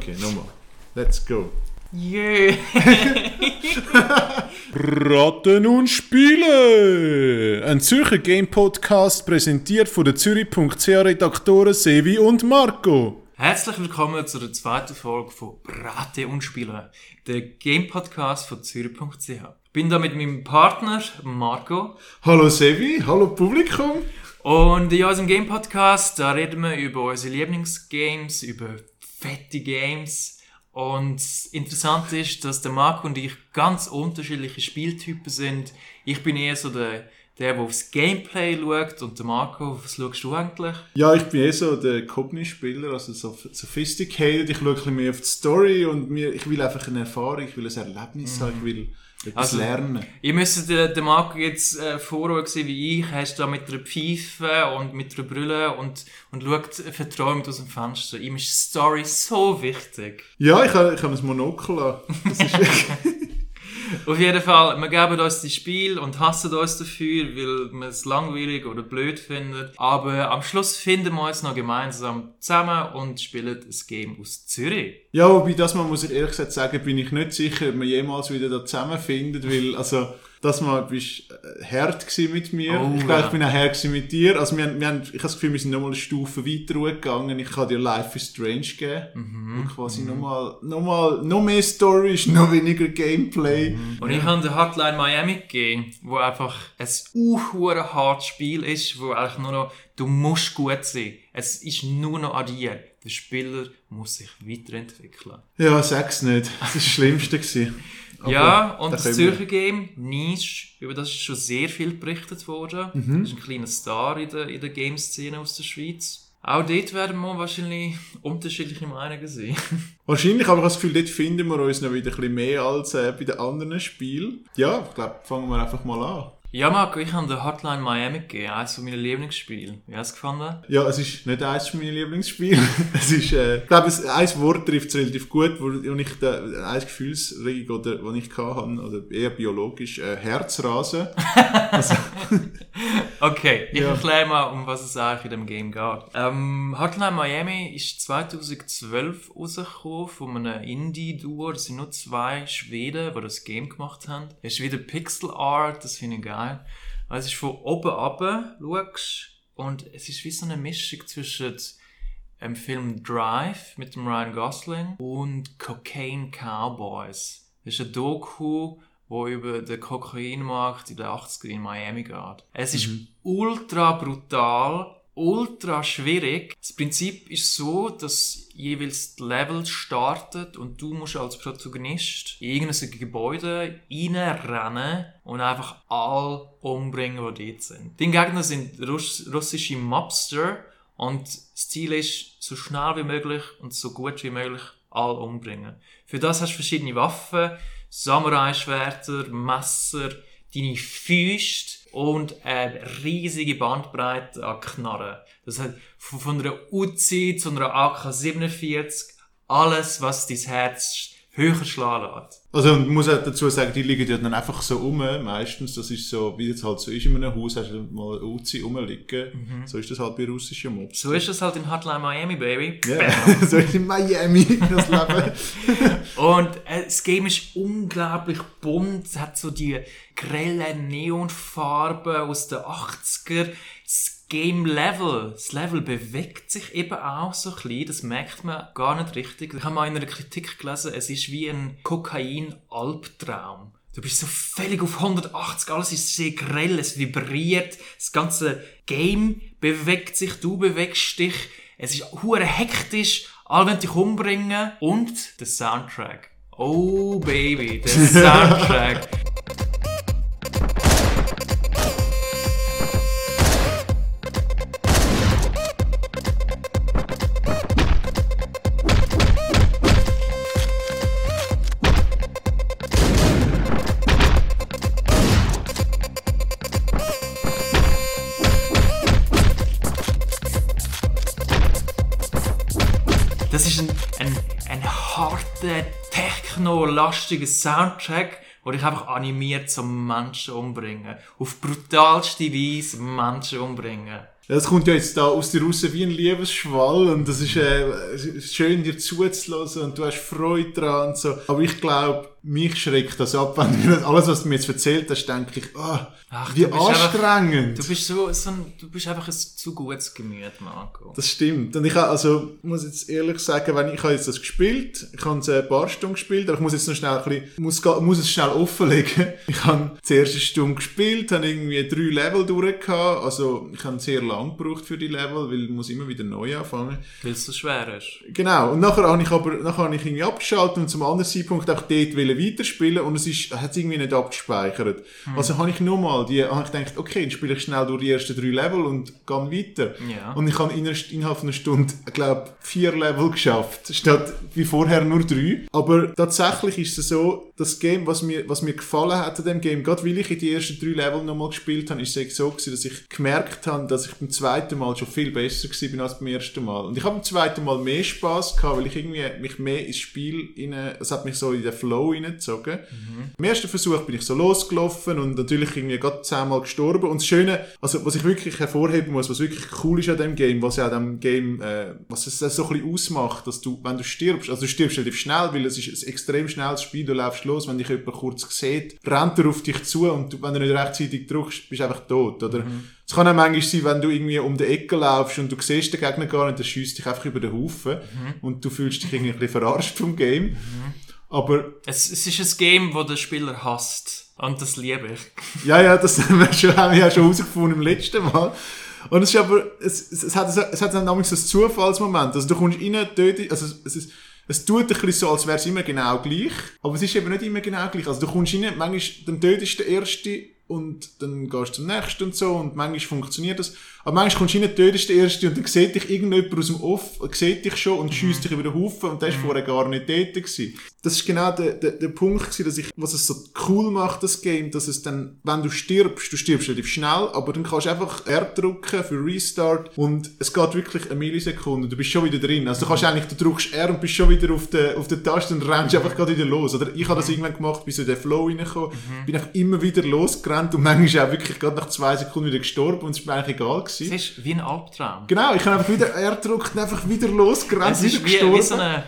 Okay, nochmal. Let's go. Jö! Raten und Spiele! Ein Zürcher Game Podcast präsentiert von den Zürich.ch Redaktoren Sevi und Marco. Herzlich willkommen zu der zweiten Folge von Rate und Spiele, der Game Podcast von Zürich.ch. Ich bin da mit meinem Partner Marco Hallo Sevi, hallo Publikum. und in unserem Game Podcast da reden wir über unsere Lieblingsgames, über fette Games und interessant ist, dass der Marco und ich ganz unterschiedliche Spieltypen sind. Ich bin eher so der, der, der aufs Gameplay schaut und der Marco, was schaust du eigentlich? Ja, ich bin eh so der Cogni-Spieler, also so sophisticated. Ich schaue ein bisschen mehr auf die Story und mir, ich will einfach eine Erfahrung, ich will ein Erlebnis haben, ich will etwas Also, lernen. Ihr müsst den, den Marco jetzt äh, vorher sehen wie ich. Er ist da mit einer Pfeife und mit einer Brille und, und schaut verträumt aus dem Fenster. Ihm ist die Story so wichtig. Ja, ich habe ich habe ein Monokel an. Das ist Auf jeden Fall, wir geben uns das Spiel und hassen uns dafür, weil wir es langweilig oder blöd finden. Aber am Schluss finden wir uns noch gemeinsam zusammen und spielen ein Game aus Zürich. Ja, wobei das mal muss ich ehrlich gesagt sagen, bin ich nicht sicher, ob wir jemals wieder da zusammenfinden, weil, also, das mal bist äh, hart mit mir. Oh, ich glaube, ja. ich bin auch hart mit dir. Also, wir, wir haben, ich habe das Gefühl, wir sind nochmal eine Stufe weiter gegangen. Ich kann dir Life is Strange geben. Mhm. Und quasi nochmal, nochmal, noch mehr Story ist, noch weniger Gameplay. Und ich habe den Hotline Miami gegeben, wo einfach ein unhure hartes Spiel ist, wo eigentlich nur noch, du musst gut sein. Es ist nur noch an dir. Der Spieler muss sich weiterentwickeln. Ja, sag's nicht. Das ist das Schlimmste. Aber ja, und da das Zürcher Game, Niche, über das ist schon sehr viel berichtet worden. Mhm. Das ist ein kleiner Star in der, in der Game-Szene aus der Schweiz. Auch dort werden wir wahrscheinlich unterschiedliche Meinungen sehen. Wahrscheinlich, aber ich habe das Gefühl, dort finden wir uns noch wieder ein bisschen mehr als äh, bei den anderen Spielen. Ja, ich glaube, fangen wir einfach mal an. Ja, Marco, ich habe den Hotline Miami gegeben, eines von meinen Lieblingsspiele. Wie hast du es gefunden? Ja, es ist nicht eines meiner Lieblingsspiele. es ist, äh, ich glaube, es, ein Wort trifft es relativ gut, wo, wo ich da, eine Gefühlsregung oder, wo ich hatte, oder eher biologisch, äh, Herzrasen. also, Okay, ich Ja. erkläre mal, um was es eigentlich in dem Game geht. Ähm, Hotline Miami ist 2012 rausgekommen von einem Indie-Duo. Das sind nur zwei Schweden, die das Game gemacht haben. Es ist wieder Pixel Art, das finde ich geil. Also es ist von oben ab, schaust, und es ist wie so eine Mischung zwischen dem Film Drive mit dem Ryan Gosling und Cocaine Cowboys. Das ist ein Doku, wo über den Kokainmarkt in den 80er in Miami geht. Es ist ultra brutal, ultra schwierig. Das Prinzip ist so, dass jeweils die Level startet und du musst als Protagonist in irgendein Gebäude reinrennen und einfach all umbringen, die dort sind. Deine Gegner sind Russ russische Mobster und das Ziel ist, so schnell wie möglich und so gut wie möglich all umbringen. Für das hast du verschiedene Waffen, Samurai-Schwerter, Messer, deine Füße und eine riesige Bandbreite an Knarren. Das von von einer Uzi zu einer AK-47, alles, was dein Herz höher lässt. also, man muss auch dazu sagen, die liegen ja dann einfach so rum, meistens. Das ist so, wie es halt so ist in einem Haus, hast du mal eine Uzi rumliegen. So ist das halt bei russischen Mobs. So ist es halt in Hotline Miami, Baby. Ja, so ist in Miami das Leben. Und äh, das Game ist unglaublich bunt. Es hat so die grellen Neonfarben aus den 80er. Game Level, das Level bewegt sich eben auch so ein bisschen. Das merkt man gar nicht richtig. Ich habe mal in einer Kritik gelesen, es ist wie ein Kokain-Albtraum. Du bist so völlig auf 180, alles ist sehr grell, es vibriert, das ganze Game bewegt sich, du bewegst dich, es ist hure hektisch, alle wollen dich umbringen und der Soundtrack. Oh Baby, der Soundtrack. Techno-lastiger Soundtrack, der dich einfach animiert zum Menschen umbringen. Auf brutalste Weise Menschen umbringen. Das kommt ja jetzt da aus dir raus wie ein Liebesschwall und das ist äh, schön dir zuzulassen und du hast Freude dran und so. Aber ich glaube, mich schreckt das ab, wenn du alles, was du mir jetzt erzählt hast, denke ich, oh, Ach, wie anstrengend. Einfach, du bist so, so ein, du bist einfach ein zu gutes Gemüt, Marco. Das stimmt. Und ich habe, also, muss jetzt ehrlich sagen, wenn ich, ich habe jetzt das gespielt, ich habe es ein paar Stunden gespielt, aber ich muss jetzt noch schnell ein bisschen, muss, muss es schnell offenlegen. Ich habe die erste Stunde gespielt, habe irgendwie drei Level durchgehabt, also ich habe sehr lang gebraucht für die Level, weil ich muss immer wieder neu anfangen. Weil es so schwer ist. Genau. Und nachher habe ich aber, nachher habe ich irgendwie abgeschaltet und zum anderen Zeitpunkt auch dort will weiterspielen und es ist, hat es irgendwie nicht abgespeichert. Hm. Also habe ich nochmal die, habe ich gedacht, okay, dann spiele ich schnell durch die ersten drei Level und gehe weiter. Ja. Und ich habe in einer, innerhalb einer Stunde, glaube vier Level geschafft, statt wie vorher nur drei. Aber tatsächlich ist es so, das Game, was mir, was mir gefallen hat an dem Game, gerade weil ich in die ersten drei Level nochmal gespielt habe, ist es so gewesen, dass ich gemerkt habe, dass ich beim zweiten Mal schon viel besser gewesen bin als beim ersten Mal. Und ich habe beim zweiten Mal mehr Spaß gehabt, weil ich irgendwie mich mehr ins Spiel rein, es hat mich so in den Flow reingezogen. Mhm. Im ersten Versuch bin ich so losgelaufen und natürlich irgendwie gerade zehnmal gestorben. Und das Schöne, also was ich wirklich hervorheben muss, was wirklich cool ist an dem Game, was ja an dem Game, äh, was es so ein bisschen ausmacht, dass du, wenn du stirbst, also du stirbst relativ schnell, weil es ist ein extrem schnelles Spiel, du läufst los, wenn dich jemand kurz sieht, rennt er auf dich zu und du, wenn du nicht rechtzeitig drückst, bist du einfach tot, oder? Mhm. Es kann auch manchmal sein, wenn du irgendwie um die Ecke laufst und du siehst den Gegner gar nicht, der schießt dich einfach über den Haufen Mhm. und du fühlst dich irgendwie ein bisschen verarscht vom Game. Aber Es, es ist ein Game, das der Spieler hasst. Und das liebe ich. Ja, ja, das haben wir, schon, haben wir ja schon herausgefunden im letzten Mal. Und es ist aber, es, es, es hat, es hat dann nämlich so ein Zufallsmoment. Also du kommst rein, tötest, also es ist, es tut ein bisschen so, als wäre es immer genau gleich. Aber es ist eben nicht immer genau gleich. Also du kommst rein, manchmal, dann tötest du den ersten und dann gehst du zum nächsten und so und manchmal funktioniert das. Aber manchmal kommst du rein, tötest den ersten und dann sieht dich irgendjemand aus dem Off, sieht dich schon und schießt dich über den Haufen und der ist vorher gar nicht dort gewesen. Das ist genau der, der, der Punkt gewesen, dass ich, was es so cool macht, das Game, dass es dann, wenn du stirbst, du stirbst relativ schnell, aber dann kannst du einfach R drücken für Restart und es geht wirklich eine Millisekunde, du bist schon wieder drin. Also du kannst eigentlich, du drückst R und bist schon wieder auf der, auf der Taste und rennst einfach gerade wieder los. Oder ich habe das irgendwann gemacht, bis so in den Flow reingekommen, bin einfach immer wieder losgerannt und manchmal auch wirklich gerade nach zwei Sekunden wieder gestorben und es ist mir eigentlich egal gewesen. Es ist wie ein Albtraum. Genau, ich habe einfach wieder R gedrückt und einfach wieder losgerannt, Es wieder ist wie, gestorben. wie so eine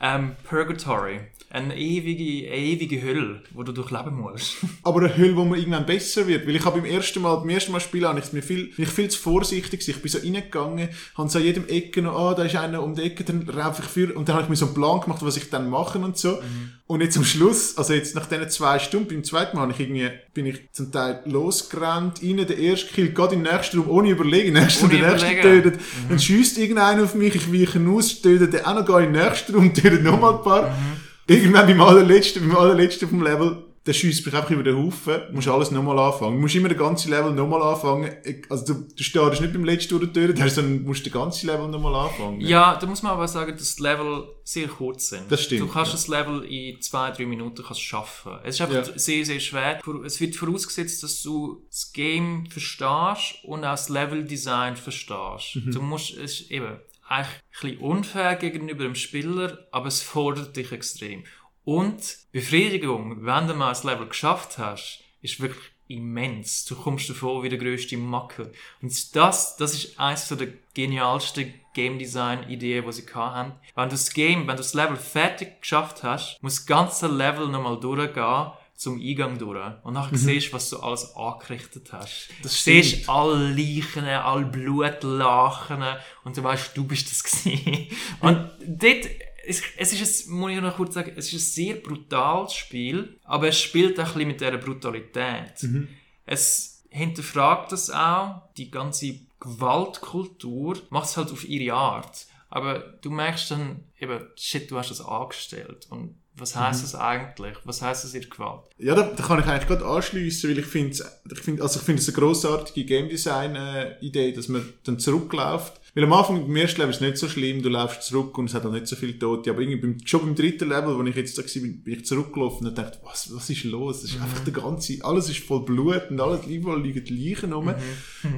ähm, Purgatory. Eine ewige, eine ewige Hölle, wo du durchleben musst. aber eine Hülle, wo man irgendwann besser wird. Weil ich habe beim ersten Mal, beim ersten Mal spielen, habe ich mir viel, ich viel zu vorsichtig gewesen. Ich bin so reingegangen, habe so an jedem Ecke noch, ah, da ist einer um die Ecke, dann laufe ich für, und dann habe ich mir so einen Plan gemacht, was ich dann machen und so. Und jetzt am Schluss, also jetzt nach diesen zwei Stunden, beim zweiten Mal, habe ich irgendwie, bin ich zum Teil losgerannt, rein, der erste Kill, gerade in den nächsten Raum, ohne überlegen, nächsten, Ohne den nächsten tötet. Dann schießt irgendeiner auf mich, ich weiche aus, tötet den auch noch, gehe in den nächsten Raum, tötet nochmal ein paar. Irgendwann beim allerletzten, beim allerletzten vom Level, der schießt mich einfach über den Haufen, musst alles nochmal anfangen. Du musst immer das ganze Level nochmal anfangen. Also du, du startest nicht beim letzten durchtöten, sondern musst das ganze Level nochmal anfangen. Ja, da muss man aber sagen, dass die Level sehr kurz sind. Das stimmt, Du kannst ja. das Level in zwei, drei Minuten kannst schaffen. Es ist einfach Ja. sehr, sehr schwer. Es wird vorausgesetzt, dass du das Game verstehst und auch das Leveldesign verstehst. Mhm. Du musst, es ist eben eigentlich ein bisschen unfair gegenüber dem Spieler, aber es fordert dich extrem. Und Befriedigung, wenn du mal das Level geschafft hast, ist wirklich immens. Du kommst davor wie der grösste Macker. Und das, das ist eines der genialsten Game Design Ideen, die sie haben. Wenn du das Game, wenn du das Level fertig geschafft hast, muss das ganze Level nochmal durchgehen zum Eingang durch. Und nachher siehst du, was du alles angerichtet hast. Das stimmt. siehst alle Leichen, alle Blutlachen und du weißt, du bist das gewesen. Und dort, es, es ist ein, muss ich noch kurz sagen, es ist ein sehr brutales Spiel, aber es spielt auch ein bisschen mit dieser Brutalität. Mhm. Es hinterfragt das auch, die ganze Gewaltkultur macht es halt auf ihre Art. Aber du merkst dann eben, shit, du hast das angestellt. Und was heißt Mhm. das eigentlich? Was heißt das in Gewalt? Ja, da, da kann ich eigentlich gerade anschliessen, weil ich finde, ich find, also ich finde es eine grossartige Game Design äh, Idee, dass man dann zurückläuft. Weil am Anfang beim ersten Level ist es nicht so schlimm, du läufst zurück und es hat auch nicht so viele Tote. Aber irgendwie beim, schon beim dritten Level, wo ich jetzt da war, bin, bin ich zurückgelaufen und dachte, was, was ist los? Das ist einfach der ganze, alles ist voll Blut und alles, überall liegen die Leichen rum.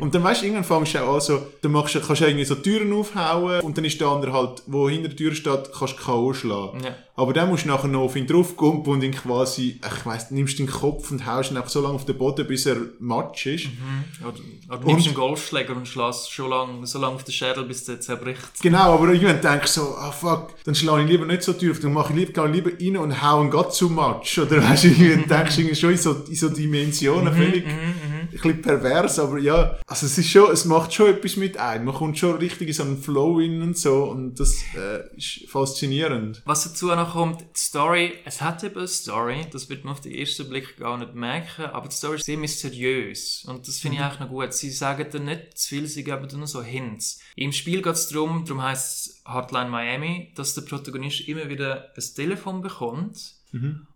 Und dann weißt du, irgendwann fängst du auch an, so, dann machst du, kannst du irgendwie so Türen aufhauen und dann ist der andere halt, wo hinter der Tür steht, kannst du K.O. schlagen. Ja. Aber dann musst du nachher noch auf ihn draufkumpen und ihn quasi, ich weiss, nimmst den Kopf und haust ihn einfach so lange auf den Boden, bis er matsch ist. Oder, oder du nimmst einen Golfschläger und schlägst schon lang, so lange auf den Schädel, bis der zerbricht. Genau, aber irgendwann denkst du so, ah fuck, dann schlage ich lieber nicht so tief, dann mache ich lieber, gehe ich lieber rein und hau ihn grad zu Matsch. Oder weißt du, irgendwann denkst du irgendwie schon in so, in so Dimensionen, völlig, ein bisschen pervers, aber ja, also es ist schon, es macht schon etwas mit ein. Man kommt schon richtig in so einen Flow in und so und das äh, ist faszinierend. Was dazu noch kommt, die Story, es hat eben eine Story, das wird man auf den ersten Blick gar nicht merken, aber die Story ist sehr mysteriös und das finde ich eigentlich noch gut. Sie sagen dann nicht zu viel, sie geben dann nur so Hints. Im Spiel geht es darum, darum heisst es Hotline Miami, dass der Protagonist immer wieder ein Telefon bekommt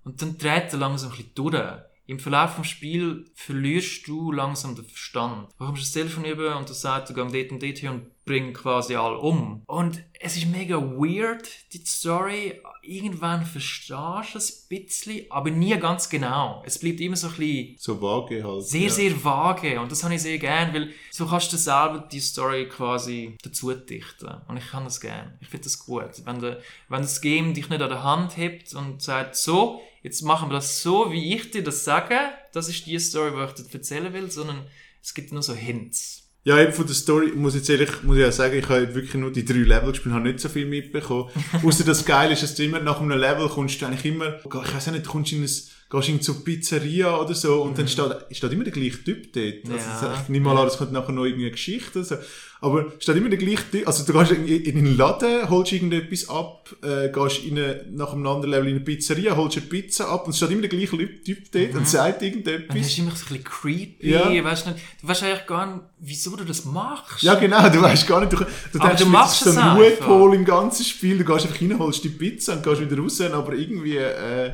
und dann dreht er langsam ein bisschen durch. Im Verlauf des Spiels verlierst du langsam den Verstand. Du bekommst das Telefon über und das sagt, du gehst dort und dort hin und bring quasi alle um. Und es ist mega weird, die Story. Irgendwann verstehst du es ein bisschen, aber nie ganz genau. Es bleibt immer so ein bisschen So vage halt. sehr, ja. sehr vage. Und das habe ich sehr gern, weil so kannst du selber die Story quasi dazu dichten. Und ich kann das gern. Ich finde das gut. Wenn, der, wenn das Game dich nicht an der Hand hebt und sagt, so, jetzt machen wir das so, wie ich dir das sage, das ist die Story, die ich dir erzählen will, sondern es gibt nur so Hints. Ja, eben von der Story, muss jetzt ehrlich, muss ich ja sagen, ich habe wirklich nur die drei Level gespielt, habe nicht so viel mitbekommen. Außer das Geile ist, dass du immer nach einem Level kommst du eigentlich immer, ich weiß auch nicht, kommst in ein, gehst in zur Pizzeria oder so und dann steht, steht immer der gleiche Typ dort. Also, Ja. ich nehme mal an, es kommt nachher noch irgendeine Geschichte oder so. Aber steht immer der gleiche Typ, also du gehst in, in einen Laden, holst irgendetwas ab, äh, gehst in eine, nach einem anderen Level in eine Pizzeria, holst eine Pizza ab und es steht immer der gleiche Typ dort und sagt Und das irgendetwas. ist immer so ein bisschen creepy. Ja. Weißt nicht, du weißt eigentlich gar nicht, wieso du das machst. Ja, genau, du weißt gar nicht, du, du Aber denkst, du du machst so ein. Ruhepol im ganzen Spiel, du gehst einfach rein, holst die Pizza und gehst wieder raus, aber irgendwie, äh,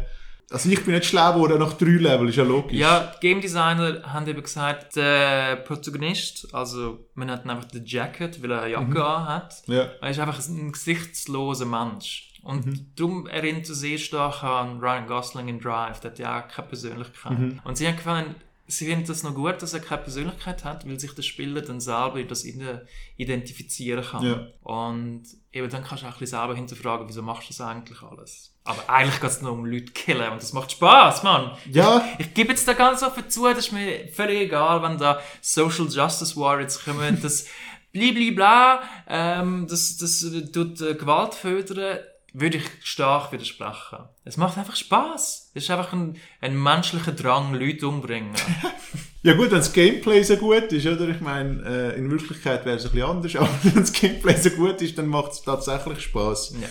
also ich bin nicht schlau geworden nach drei Level, ist ja logisch. Ja, die Game Designer haben eben gesagt, der Protagonist, also man nennt ihn einfach den Jacket, weil er eine Jacke anhat, Ja. er ist einfach ein gesichtsloser Mensch. Und darum erinnert er sehr stark an Ryan Gosling in Drive, der hat ja auch keine Persönlichkeit. Und sie haben gefunden, sie finden das noch gut, dass er keine Persönlichkeit hat, weil sich der Spieler dann selber in das ide- identifizieren kann. Ja. Und eben dann kannst du auch ein bisschen selber hinterfragen, wieso machst du das eigentlich alles? Aber eigentlich geht es nur um Leute killen und das macht Spaß, Mann. Ja, Ich gebe jetzt da ganz offen zu, das ist mir völlig egal, wenn da Social Justice Warriors kommen, das blibli-bla, ähm, das, das tut äh, Gewalt fördern, würde ich stark widersprechen. Es macht einfach Spaß. Es ist einfach ein, ein menschlicher Drang, Leute umbringen. ja gut, wenn das Gameplay so gut ist, oder? Ich meine, äh, in Wirklichkeit wäre es ein bisschen anders, aber wenn das Gameplay so gut ist, dann macht es tatsächlich Spaß. Ja.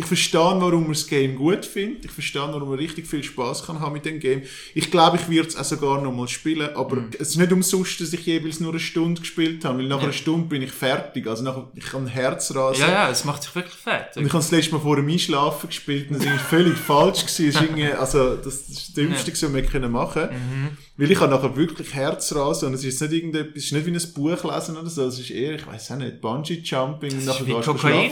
Ich verstehe, warum man das Game gut findet. Ich verstehe, warum man richtig viel Spaß kann haben mit dem Game. Ich glaube, ich werde es auch sogar noch mal spielen, aber Mhm. es ist nicht umsonst, dass ich jeweils nur eine Stunde gespielt habe, weil nach Ja. einer Stunde bin ich fertig. Also nach, ich kann Herzrasen. Ja, ja, es macht sich wirklich Und fertig. ich habe das letzte Mal vor dem Einschlafen gespielt und das war völlig falsch. Gewesen. Es ist also, das ist das Dümmste, was wir können machen Mhm. Weil ich habe nachher wirklich Herzrasen und es ist nicht irgendetwas, es ist nicht wie ein Buch lesen oder so, es ist eher, ich weiß auch nicht, Bungee-Jumping und nachher wie Kokain.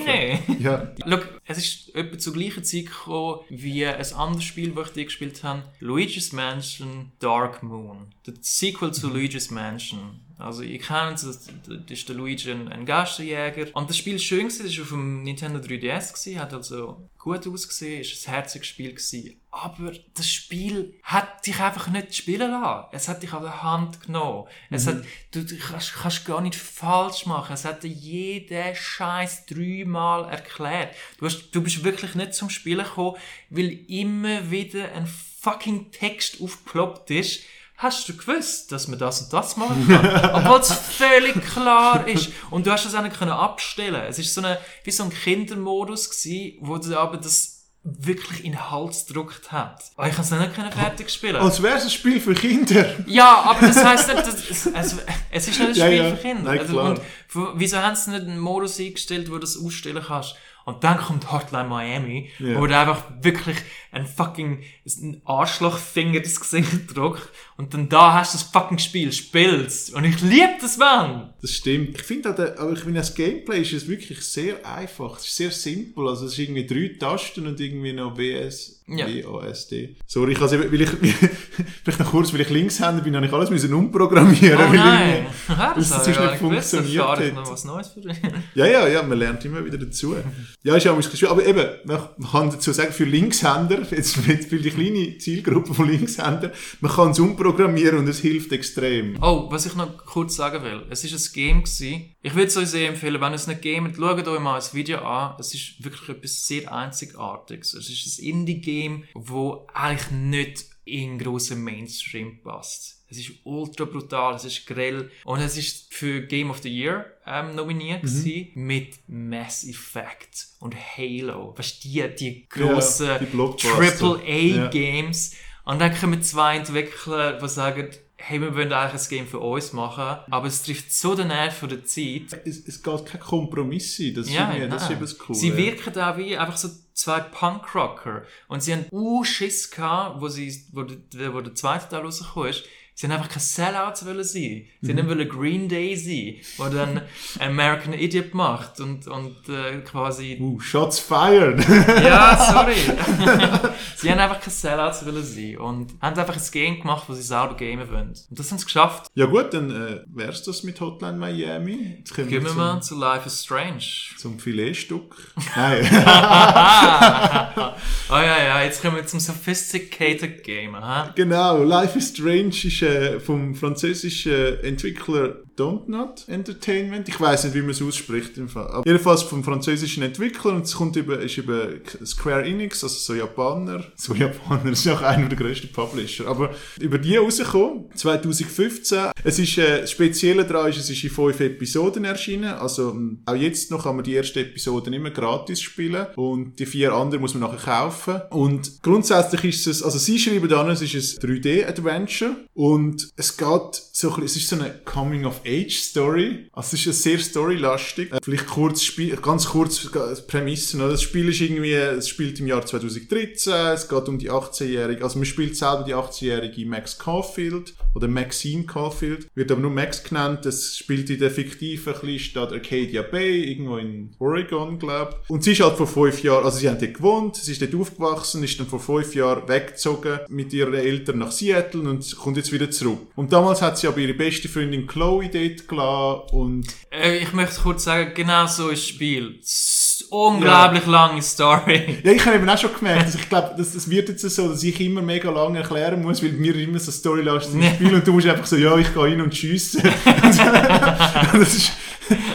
Ja, Schau, es ist etwa zur gleichen Zeit gekommen, wie ein anderes Spiel, das ich dir gespielt habe. Luigi's Mansion Dark Moon. Der Sequel zu Luigi's Mansion. Also, ihr kennt es, das ist der Luigi ein, ein Geisterjäger. Und das Spiel war schön, das war auf dem Nintendo 3DS, gewesen, hat also gut ausgesehen, ist ein herziges Spiel gewesen. Aber das Spiel hat dich einfach nicht spielen lassen. Es hat dich an der Hand genommen. Es hat, du, du kannst, kannst gar nicht falsch machen. Es hat dir jeden Scheiß dreimal erklärt. Du, hast, du bist wirklich nicht zum Spielen gekommen, weil immer wieder ein fucking Text aufgeploppt ist. Hast du gewusst, dass man das und das machen kann? Obwohl es völlig klar ist. Und du hast das auch nicht können abstellen. Es ist so eine, wie so ein Kindermodus gewesen, wo du aber das wirklich in den Hals gedruckt hat. Aber ich kann es nicht können fertig spielen. als wäre es ein Spiel für Kinder. Ja, aber das heisst nicht, dass, es, es, es ist nicht ein Ja, Spiel ja. für Kinder. Nein, also, und wieso haben sie nicht einen Modus eingestellt, wo du das ausstellen kannst? Und dann kommt Hotline Miami, Ja. wo du einfach wirklich ein fucking ein Arschlochfinger ins Gesicht drückt und dann da hast du das fucking Spiel, spielst. Und ich liebe das, Mann! Das stimmt. Ich finde auch, der- aber ich finde, das Gameplay ist es wirklich sehr einfach. Es ist sehr simpel. Also, es ist irgendwie drei Tasten und irgendwie noch BS, Ja. BASD. Sorry, ich also, weil ich, vielleicht noch kurz, weil ich Linkshänder bin, habe ich alles müssen umprogrammieren. Oh weil nein! sonst gar nicht funktioniert ich noch was Neues für dich. Ja, ja, ja, man lernt immer wieder dazu. ja, ist ja ein bisschen schwierig. Aber eben, man kann dazu sagen, für Linkshänder, jetzt, für die kleine Zielgruppe von Linkshändern, man kann es umprogrammieren und es hilft extrem. Oh, was ich noch kurz sagen will. Es ist ein Game gewesen. Ich würde es euch sehr empfehlen, wenn ihr es nicht gamet, schaut euch mal das Video an. Es ist wirklich etwas sehr Einzigartiges. Es ist ein Indie-Game, wo eigentlich nicht in grossen Mainstream passt. Es ist ultra brutal, es ist grell und es ist für Game of the Year ähm, nominiert Mhm. gewesen, mit Mass Effect und Halo. Weißt du, die, die grossen Ja. AAA-Games. Und dann kommen zwei Entwickler, die sagen, hey, wir wollen eigentlich ein Game für uns machen, aber es trifft so den Nerv von der Zeit. Es, es geht kein Kompromiss sein, das Ja, das ist eben das Coole. Sie wirken auch wie einfach so zwei Punkrocker. Und sie haben uh Schiss gehabt, wo, sie, wo, der, wo der zweite Teil rausgekommen ist. Sie haben einfach keine Sellouts wollen sein. Sie Mhm. haben wollen Green Day sein, wo dann American Idiot macht und, und äh, quasi Uh, Shots fired! ja, sorry. sie haben einfach keine Sellouts wollen sein und haben einfach ein Game gemacht, wo sie selber gamen wollen. Und das haben sie geschafft. ja gut, dann äh, wär's das mit Hotline Miami. Jetzt kommen Gehen wir mal zu Life is Strange. zum Filetstück. Nein. Oh ja, ja, jetzt kommen wir zum Sophisticated Gamer. Ha? Genau, Life is Strange ist äh, vom französischen Entwickler Don't Not Entertainment. Ich weiß nicht, wie man es ausspricht. Im Fall. Aber jedenfalls vom französischen Entwickler und es kommt über, ist über Square Enix, also so Japaner. So Japaner, ist auch einer der grössten Publisher. Aber über die rausgekommen, 2015. Es ist äh, das Spezielle daran, ist, es ist in fünf Episoden erschienen. Also ähm, auch jetzt noch kann man die erste Episode immer gratis spielen und die vier anderen muss man nachher kaufen. Und grundsätzlich ist es, also sie schreiben dann, es ist ein 3D-Adventure und es geht so ein bisschen, es ist so eine Coming-of-Age-Story. Also es ist sehr storylastig. Äh, Vielleicht kurz, ganz kurz äh, Prämissen. Oder? Das Spiel ist irgendwie, es spielt im Jahr 2013, es geht um die 18-jährige, also man spielt selber die 18-jährige Max Caulfield oder Maxine Caulfield, wird aber nur Max genannt. Es spielt in der fiktiven Stadt Arcadia Bay, irgendwo in Oregon, glaube ich. Und sie ist halt vor fünf Jahren, also sie haben dort gewohnt, sie ist dort aufgewachsen, ist dann vor fünf Jahren weggezogen mit ihren Eltern nach Seattle und kommt jetzt wieder zurück. Und damals hat sie aber ihre beste Freundin Chloe dort gelassen und Äh, ich möchte kurz sagen, genau so ist das Spiel. Unglaublich lange Story. Ja, ich habe eben auch schon gemerkt, dass ich glaube, das, das wird jetzt so, dass ich immer mega lange erklären muss, weil mir immer so storylastig Ja. Spiel und du musst einfach so, ja, ich gehe rein und schiesse. das, ist,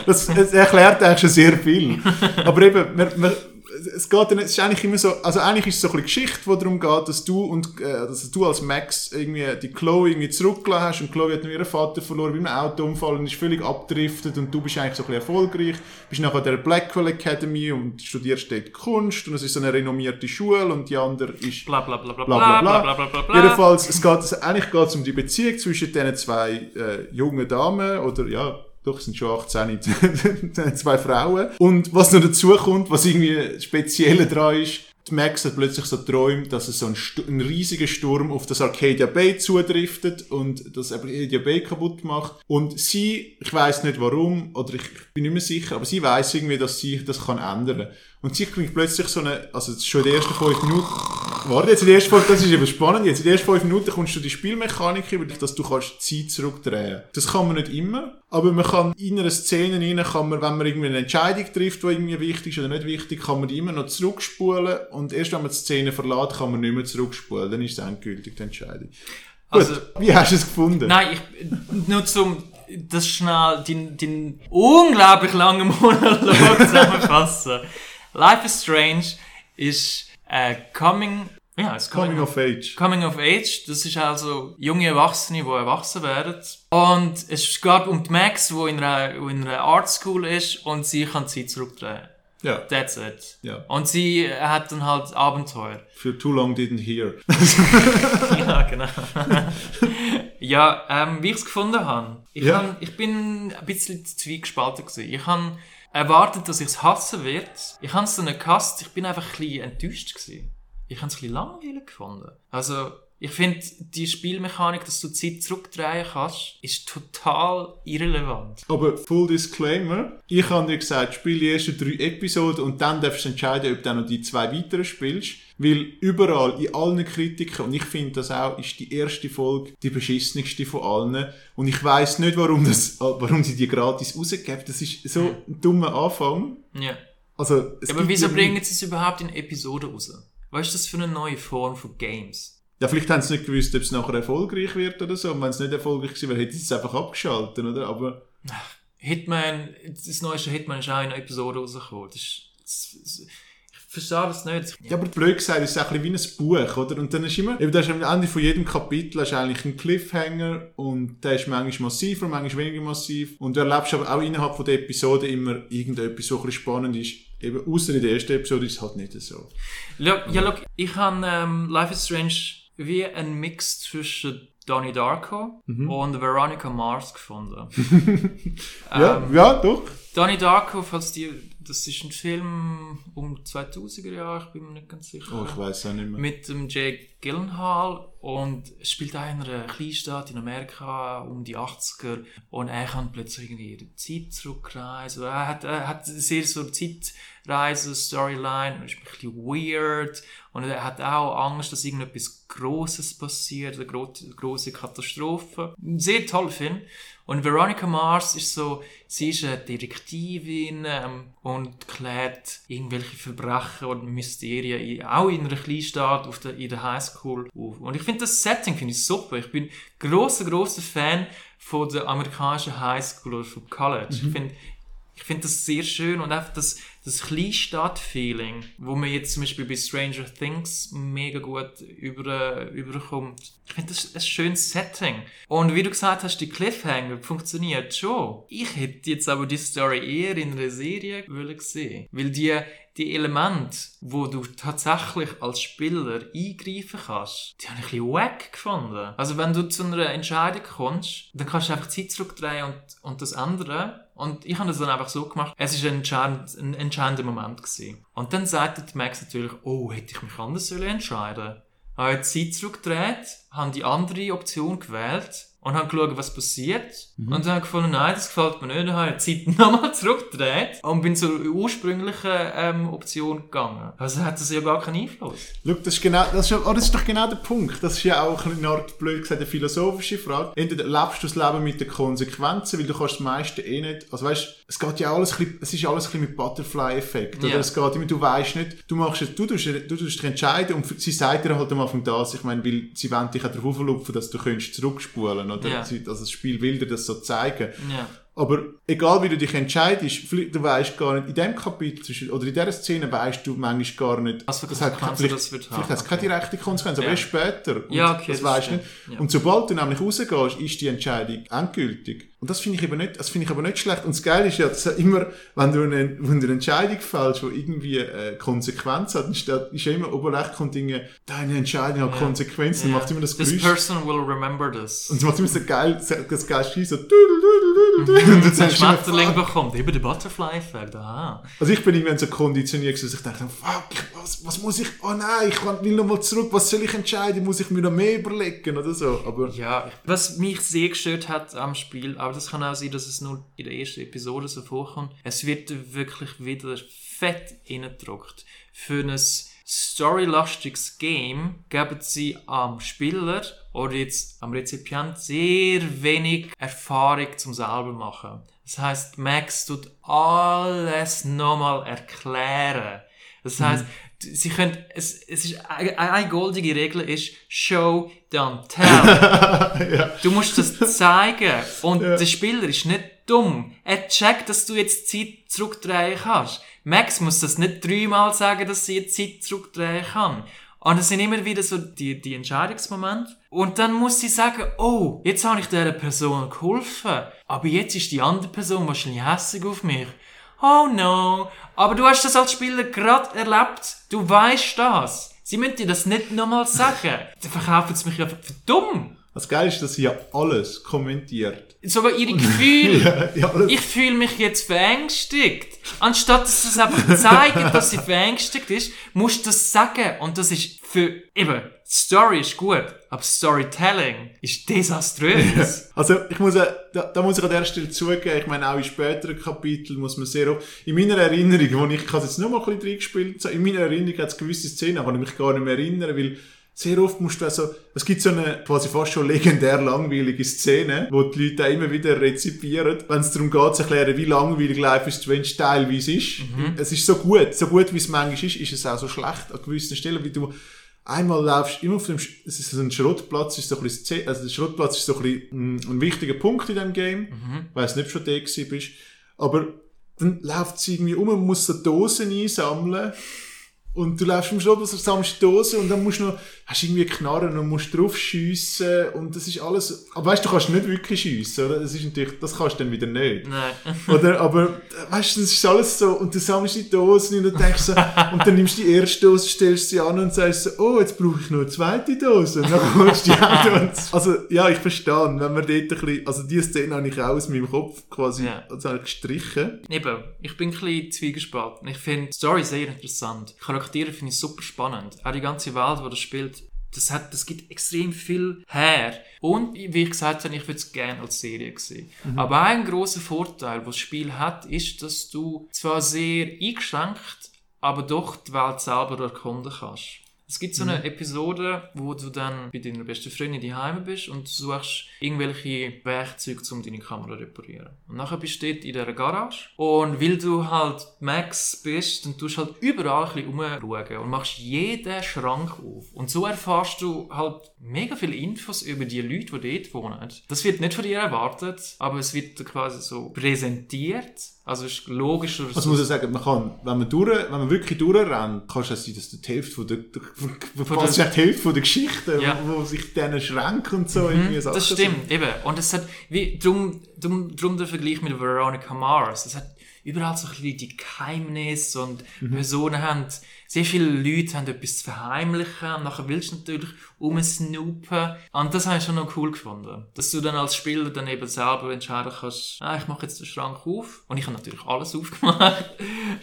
das, das erklärt eigentlich schon sehr viel. Aber eben, man, man, es geht dann, es ist eigentlich immer so, also eigentlich ist es so ein bisschen Geschichte, wo darum geht, dass du und, äh, dass du als Max irgendwie die Chloe irgendwie zurückgelassen hast und Chloe hat nur ihren Vater verloren bei einem Autounfall und ist völlig abgedriftet und du bist eigentlich so ein bisschen erfolgreich, bist nachher an der Blackwell Academy und studierst dort Kunst und es ist so eine renommierte Schule und die andere ist Bla bla bla bla bla bla bla. bla bla bla bla. Jedenfalls, es geht, es, eigentlich geht es um die Beziehung zwischen diesen zwei äh, jungen Damen oder ja, doch, es sind schon 18, zwei Frauen. Und was noch dazu kommt, was irgendwie speziell dran ist, Max hat plötzlich so träumt, dass es so ein, ein riesiger Sturm auf das Arcadia Bay zudriftet und das Arcadia Bay kaputt macht. Und sie, ich weiß nicht warum, oder ich bin nicht mehr sicher, aber sie weiß irgendwie, dass sie das kann ändern. Und sie kriegt plötzlich so eine, also schon in den ersten fünf Minuten, warte jetzt in den ersten fünf, das ist eben spannend, jetzt in den ersten fünf Minuten kommst du die Spielmechanik über, dass du kannst Zeit zurückdrehen. Das kann man nicht immer, aber man kann in einer Szene rein, kann man, wenn man irgendwie eine Entscheidung trifft, die irgendwie wichtig ist oder nicht wichtig, kann man die immer noch zurückspulen und erst wenn man die Szene verlässt, kann man nicht mehr zurückspulen, dann ist es endgültig die Entscheidung. Also- Gut, wie hast du es gefunden? Nein, ich, nur zum, das schnell, den, den unglaublich langen Monolog zusammenfassen. Life is Strange ist äh, Coming, ja, es Coming of Age. Coming of Age, das ist also junge Erwachsene, die erwachsen werden. Und es geht um die Max, die in einer, in einer Art School ist und sie kann die Zeit zurückdrehen. Ja, That's it. Ja. Und sie hat dann halt Abenteuer. für Too Long Didn't Hear. ja, genau. ja, ähm, wie ich es gefunden habe. Ich, Ja. ich bin ein bisschen zwiegespalten gewesen. Ich habe erwartet, dass ich es hassen werde. Ich habe es dann gehasst. Ich bin einfach ein bisschen enttäuscht gewesen. Ich habe es ein bisschen langweilig gefunden. Also, ich finde, die Spielmechanik, dass du Zeit zurückdrehen kannst, ist total irrelevant. Aber Full Disclaimer, ich habe dir gesagt, spiel die ersten drei Episoden und dann darfst du entscheiden, ob du noch die zwei weiteren spielst. Weil überall, in allen Kritiken, und ich finde das auch, ist die erste Folge die beschissenste von allen. Und ich weiß nicht, warum, das, warum sie die gratis rausgeben. Das ist so ein dummer Anfang. Ja. Also, es aber wieso ja bringen sie es überhaupt in Episoden raus? Was ist das für eine neue Form von Games? Ja, vielleicht haben sie nicht gewusst, ob es nachher erfolgreich wird oder so. Und wenn es nicht erfolgreich gewesen wäre, hätten sie es einfach abgeschaltet, oder? Aber, Hitman, das neueste Hitman ist auch in einer Episode rausgekommen. Das ist, das, das, verstehe das nicht. ja, aber blöd gesagt, ist es auch ein bisschen wie ein Buch, oder? Und dann ist immer, eben, da ist am Ende von jedem Kapitel hast eigentlich einen Cliffhanger und der ist manchmal massiver, manchmal weniger massiv. Und du erlebst aber auch innerhalb von der Episode immer irgendetwas, so ein bisschen spannend ist. Eben, außer in der ersten Episode ist es halt nicht so. Look, ja, look, ich habe ähm, Life is Strange wie ein Mix zwischen Donnie Darko und Veronica Mars gefunden. Ja, Ähm, ja, doch. Donnie Darko, falls die, das ist ein Film um 2000er Jahre, ich bin mir nicht ganz sicher. Oh, ich weiß auch nicht mehr. mit dem Jake Gyllenhaal und es spielt auch in einer Kleinstadt in Amerika um die 80er und er kann plötzlich irgendwie in die Zeit zurückreisen. Er hat, er hat sehr so eine Zeitreise-Storyline und ist ein bisschen weird und er hat auch Angst, dass irgendetwas Grosses passiert, eine gro große Katastrophe. Ein sehr toller Film. Und Veronica Mars ist so, sie ist eine Detektivin ähm, und klärt irgendwelche Verbrechen und Mysterien, in- auch in einer Kleinstadt auf der, in der Highschool auf. Und ich finde das Setting finde ich super. Ich bin großer, großer Fan von der amerikanischen Highschool oder vom College. Ich finde ich finde das sehr schön und einfach das, das Kleinstadt-Feeling, wo man jetzt zum Beispiel bei Stranger Things mega gut über, überkommt. Ich finde das ein schönes Setting. Und wie du gesagt hast, die Cliffhanger funktioniert schon. Ich hätte jetzt aber die Story eher in einer Serie wollen sehen. Weil die, die Elemente, wo du tatsächlich als Spieler eingreifen kannst, die habe ich ein bisschen wack gefunden. Also wenn du zu einer Entscheidung kommst, dann kannst du einfach die Zeit zurückdrehen und, und das ändern. Und ich habe das dann einfach so gemacht. Es ist ein, ein entscheidender Moment gewesen. Und dann sagte Max natürlich, oh, hätte ich mich anders sollen entscheiden Habe die Zeit zurückgedreht, habe die andere Option gewählt und habe geschaut, was passiert. Und dann gefunden, nein, das gefällt mir nicht. Dann habe ich die Zeit nochmal zurückgedreht und bin zur ursprünglichen ähm, Option gegangen. Also hat das ja gar keinen Einfluss. Schau, das ist, genau, das, ist, oh, das ist doch genau der Punkt. Das ist ja auch eine Art, blöd gesagt, eine philosophische Frage. Entweder lebst du das Leben mit den Konsequenzen, weil du kannst das meiste eh nicht, also weißt, es geht ja alles, bisschen, es ist alles ein bisschen mit Butterfly-Effekt, oder? Ja. Es geht immer, du weißt nicht, du machst, es- du tust, du tust dich entscheiden und sie sagt dir halt am Anfang das, ich meine, weil sie wollen dich auch darauf auflupfen, dass du könntest zurückspulen, oder? Ja. Also das Spiel will dir das so zeigen. Ja. Aber egal wie du dich entscheidest, du weißt gar nicht, in dem Kapitel oder in dieser Szene weißt du manchmal gar nicht, Was für das hat Konsequenzen vielleicht, das wird haben, vielleicht hat es keine okay. direkte Konsequenz, aber Ja. erst später. Und Ja, okay, das das weißt du nicht. Ja. Und sobald du nämlich rausgehst, ist die Entscheidung endgültig. Und das finde ich eben nicht, das finde ich aber nicht schlecht. Und das Geile ist ja, dass immer, wenn du eine, wenn du eine Entscheidung fällst, die irgendwie äh, Konsequenz hat, dann ist ja immer oben rechts kommt Dinge, deine Entscheidung hat Konsequenzen, dann Ja. macht immer das This Geräusch. person will remember this. Und es macht immer so geil, das geile Schreien, so, und du immer, Schmetterling bekommt, eben der Butterfly-Effekt, aha. Also ich bin irgendwann so konditioniert, dass ich dachte, fuck, was, was muss ich, oh nein, ich will noch mal zurück, was soll ich entscheiden, muss ich mir noch mehr überlegen oder so, aber Ja, was mich sehr gestört hat am Spiel, aber das kann auch sein, dass es nur in der ersten Episode so vorkommt, es wird wirklich wieder fett reingedruckt. Für ein storylastiges Game geben sie am Spieler oder jetzt am Rezipient sehr wenig Erfahrung zum selber machen. Das heißt, Max tut alles nochmal erklären. Das heißt, sie können, es, es ist, eine, goldige Regel ist, show, don't tell. Du musst das zeigen. Und der Spieler ist nicht dumm. Er checkt, dass du jetzt Zeit zurückdrehen kannst. Max muss das nicht dreimal sagen, dass sie jetzt Zeit zurückdrehen kann. Und es sind immer wieder so die, die Entscheidungsmomente. Und dann muss sie sagen, oh, jetzt habe ich dieser Person geholfen. Aber jetzt ist die andere Person wahrscheinlich hässlich auf mich. Oh no. Aber du hast das als Spieler gerade erlebt. Du weißt das. Sie müssen dir das nicht nochmal sagen. Dann verkaufen sie mich für für dumm. Das Geile ist, dass sie ja alles kommentiert. Sogar ihre Gefühle. Ja, alles. Ich fühle mich jetzt verängstigt. Anstatt dass es einfach zeigen, dass sie verängstigt ist, musst du das sagen. Und das ist für, eben, Story ist gut, aber Storytelling ist desaströs. Also ich muss, da, da muss ich an der Stelle zugeben, ich meine auch in späteren Kapiteln muss man sehr oft, in meiner Erinnerung, wo ich, ich habe jetzt nur mal ein bisschen reingespielt, in meiner Erinnerung hat es gewisse Szenen, kann ich mich gar nicht mehr erinnern, weil sehr oft musst du also, es gibt so eine quasi fast schon legendär langweilige Szene, wo die Leute auch immer wieder rezipieren, wenn es darum geht zu erklären, wie langweilig Life is Strange teilweise ist. Mhm. Es ist so gut, so gut wie es manchmal ist, ist es auch so schlecht an gewissen Stellen, wie du einmal laufst immer auf dem, es ist ein Schrottplatz, ist so ein bisschen, also der Schrottplatz ist so ein, bisschen mm, ein wichtiger Punkt in diesem Game. Mhm. Ich weiss nicht, ob du schon da gewesen bist. Aber dann läuft es irgendwie um und muss so Dosen einsammeln. Und du läufst am Schluss, sammelst Dosen und dann musst du noch, hast irgendwie Knarren und musst drauf schiessen und das ist alles, aber weißt du, du kannst nicht wirklich schiessen, oder? Das ist natürlich, das kannst du dann wieder nicht. Nein. Oder, aber, weißt du, das ist alles so, und du sammelst die Dosen und denkst so, und dann nimmst du die erste Dose, stellst sie an und sagst so, oh, jetzt brauche ich noch eine zweite Dose. Und dann holst du die auch und, also, ja, ich verstehe, wenn man dort ein bisschen, also die Szene habe ich auch aus meinem Kopf quasi, Ja. also habe ich gestrichen. Eben, ich bin ein bisschen zwiegespalten. Ich finde die Story sehr interessant. Die Charaktere finde ich super spannend. Auch die ganze Welt, die das spielt, das, hat, das gibt extrem viel her. Und wie ich gesagt habe, ich würde es gerne als Serie sehen. Aber ein großer Vorteil, was das Spiel hat, ist, dass du zwar sehr eingeschränkt, aber doch die Welt selber erkunden kannst. Es gibt so eine Episode, wo du dann bei deiner besten Freundin daheim bist und suchst irgendwelche Werkzeuge, um deine Kamera zu reparieren. Und nachher bist du dort in dieser Garage und weil du halt Max bist, dann tust du halt überall ein bisschen rumschauen und machst jeden Schrank auf. Und so erfährst du halt mega viele Infos über die Leute, die dort wohnen. Das wird nicht von dir erwartet, aber es wird quasi so präsentiert. Also es ist logischer. Also muss ich sagen, man kann, wenn man durch, wenn man wirklich durchrennt, kann es sein, dass du die Hälfte von der, der, Von fast der- die Hälfte von der Geschichte, Ja. wo, wo sich diesen Schränken und so irgendwie Mhm, Sachen das stimmt, eben. Und es hat, wie, drum, drum, drum der Vergleich mit Veronica Mars. Es hat überall so ein bisschen die Geheimnisse und Mhm. Personen haben, sehr viele Leute haben etwas zu verheimlichen und nachher willst du natürlich umsnoopen. Und das habe ich schon noch cool gefunden. Dass du dann als Spieler dann eben selber entscheiden kannst, ah, ich mache jetzt den Schrank auf. Und ich habe natürlich alles aufgemacht.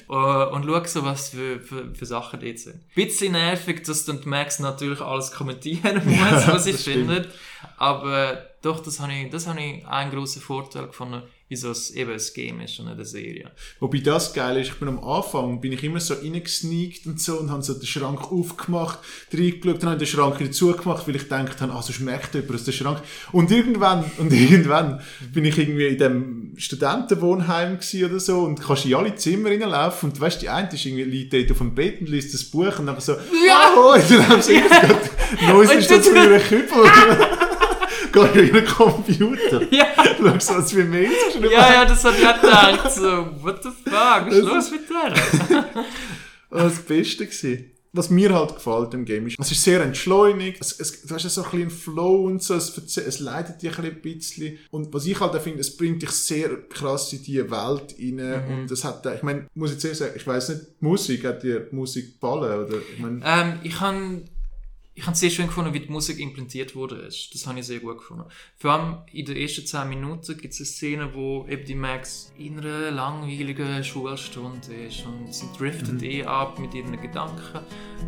Äh, und schau so, was für, für, für Sachen dort sind. bisschen nervig, dass dann Max natürlich alles kommentieren muss, Ja, was stimmt. findet. Aber doch, das habe ich, das habe ich einen grossen Vorteil gefunden, wieso es eben ein Game ist und nicht eine Serie. Wobei das geil ist, ich bin am Anfang, bin ich immer so reingesneakt und so und habe so den Schrank aufgemacht, reingeschaut, dann habe ich den Schrank wieder zugemacht, weil ich gedacht habe, ah, sonst merkt jemand aus dem Schrank. Und irgendwann, und irgendwann bin ich irgendwie in dem Studentenwohnheim oder so und kannst in alle Zimmer reinlaufen und weißt, die eine ist irgendwie, liegt dort auf dem Bett und liest das Buch und dann so, ja, oh, und dann haben sie irgendwie Neues ist das für einen Kübel. Geh in den Computer. Ja, Schau, was für Mails geschrieben ja, ja, das habe ich auch gedacht. So, what the fuck, was ist Das los mit der? Das war das Beste. Gewesen. Was mir halt gefällt im Game ist, es ist sehr entschleunigt, es, es, du hast ja so ein bisschen einen Flow und so, es, es leitet dich ein bisschen. Und was ich halt auch finde, es bringt dich sehr krass in diese Welt rein. Und es hat, ich meine, muss ich zuerst sagen, ich weiss nicht, die Musik, hat dir die Musik gefallen? Oder, ich meine, Ähm, ich habe ich habe sehr schön gefunden, wie die Musik implementiert wurde. ist. Das habe ich sehr gut gefunden. Vor allem in den ersten 10 Minuten gibt es eine Szene, wo eben die Max in einer langweiligen Schulstunde ist und sie driftet eh ab mit ihren Gedanken.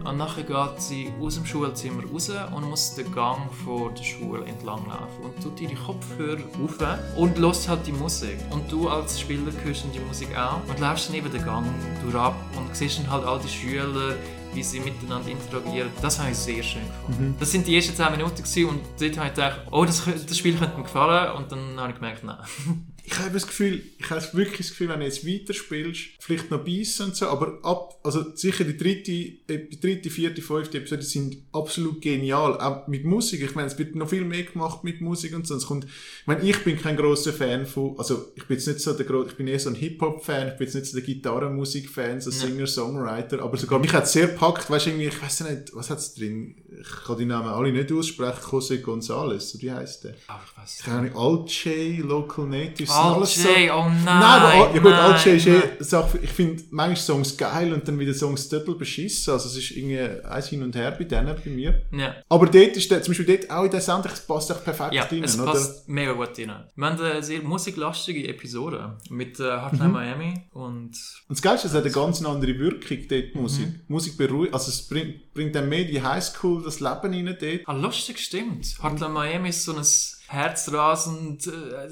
Und nachher geht sie aus dem Schulzimmer raus und muss den Gang vor der Schule entlang laufen und tut ihre Kopfhörer auf und lässt halt die Musik. Und du als Spieler hörst die Musik auch und läufst dann eben den Gang durch ab und siehst dann halt all die Schüler wie sie miteinander interagieren. Das habe ich sehr schön gefunden. Das sind die ersten 10 Minuten gewesen und dort habe ich gedacht, oh, das, das Spiel könnte mir gefallen und dann habe ich gemerkt, nein. ich habe das Gefühl, ich habe wirklich das Gefühl, wenn du jetzt weiterspielst, vielleicht noch beißen und so, aber ab, also sicher die dritte, die dritte, vierte, fünfte Episode sind absolut genial. Auch mit Musik. Ich meine, es wird noch viel mehr gemacht mit Musik und so. Es kommt, ich meine, ich bin kein großer Fan von, also ich bin jetzt nicht so der ich bin eher so ein Hip-Hop-Fan, ich bin jetzt nicht so der Gitarrenmusik-Fan, so. Singer-Songwriter, aber sogar mich hat es sehr gepackt, weißt du, irgendwie, ich weiß nicht, was hat's drin? Ich kann die Namen alle nicht aussprechen, José González, oder wie heißt der? Aber ich weiß Ahnung, Alt-J, Local Natives, J, so... oh nein. Nein, aber ja gut, nein, Alt-J ist eh Sache, ich finde manchmal Songs geil und dann wieder Songs total beschissen, also es ist irgendwie eins hin und her bei denen, bei mir. Ja. Aber dort ist der, zum Beispiel dort auch in der Sound, es passt echt perfekt Ja, rein, es oder? passt mega gut rein. Wir haben eine sehr musiklastige Episode mit äh, Hotline Mhm. Miami und Und das Geilste ist, es hat eine ganz andere Wirkung dort, Mhm. Musik. Musik beruhigt, also es bringt, bringt dann mehr die Highschool, das Leben rein dort. Ah, lustig, stimmt. Hotline Miami ist so ein herzrasend, äh,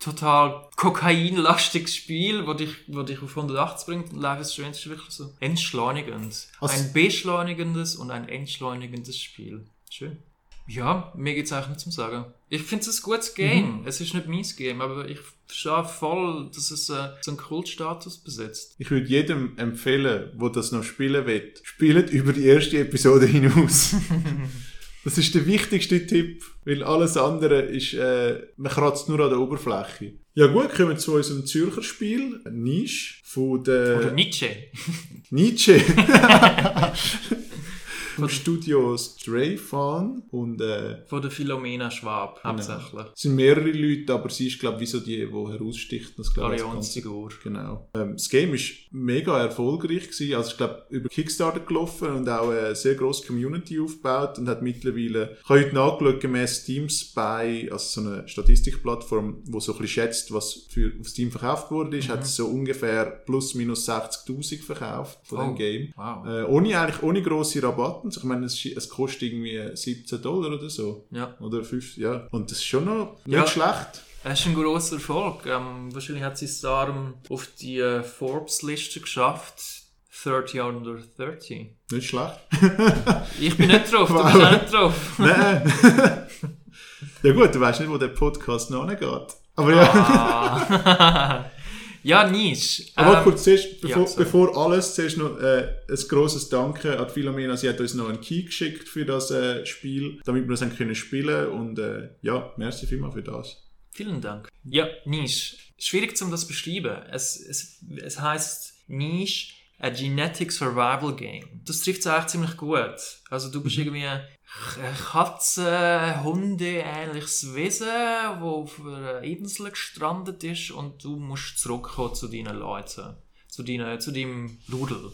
total kokainlastiges Spiel, wo dich, wo dich auf 180 bringt. Und Life is Strange ist wirklich so entschleunigend. Also- ein beschleunigendes und ein entschleunigendes Spiel. Schön. Ja, mir geht's eigentlich nicht zum Sagen. Ich finde es ein gutes Game. Es ist nicht mein Game, aber ich verstehe voll, dass es äh, so einen Kultstatus besitzt. Ich würde jedem empfehlen, der das noch spielen will, spielt über die erste Episode hinaus. das ist der wichtigste Tipp, weil alles andere ist, äh, man kratzt nur an der Oberfläche. Ja gut, kommen wir zu unserem Zürcher Spiel, Niche, von Oder der Nietzsche. Nietzsche. Vom Studio Stray Fan und äh, Von der Philomena Schwab, hauptsächlich. es sind mehrere Leute, aber sie ist glaube ich so die, die heraussticht. Das, glaub ganz- Galionsfigur. Genau. Ähm, das Game ist mega erfolgreich gewesen. Also ich glaube über Kickstarter gelaufen und auch eine sehr grosse Community aufgebaut und hat mittlerweile, ich habe heute nachgeschaut, gemäss Steam Spy, also so eine Statistikplattform, wo so ein bisschen schätzt, was für auf Steam verkauft wurde, ist, hat es so ungefähr plus minus 60.000 verkauft von Oh. dem Game. Wow. Äh, ohne eigentlich, ohne Also Ich meine, es, es kostet irgendwie 17 Dollar oder so. Ja. Oder 5, ja. Und das ist schon noch nicht Ja. schlecht. Es ist ein grosser Erfolg. Ähm, wahrscheinlich hat sie es darum auf die äh, Forbes-Liste geschafft. 30 under 30. Nicht schlecht. Ich bin nicht drauf, du Wow. bist auch nicht drauf. Nein. ja gut, du weißt nicht, wo der Podcast noch hingeht. Aber ja, Ah. Ja, Nische. aber Ähm, kurz zuerst, ja, bevor, sorry. bevor alles, zuerst noch äh, ein grosses Danke an Philomena. Sie hat uns noch einen Key geschickt für das äh, Spiel, damit wir das haben können spielen und äh, ja, merci vielmals für das. Vielen Dank. Ja, Nische. Schwierig zum das beschreiben. Es, es, es heißt Nische, a Genetic Survival Game. Das trifft es eigentlich ziemlich gut. Also du bist irgendwie ein Katze, Hunde ähnliches Wesen, wo auf einer Insel gestrandet ist und du musst zurückkommen zu deinen Leuten. Zu, deinen, zu deinem Rudel.